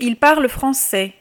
Il parle français.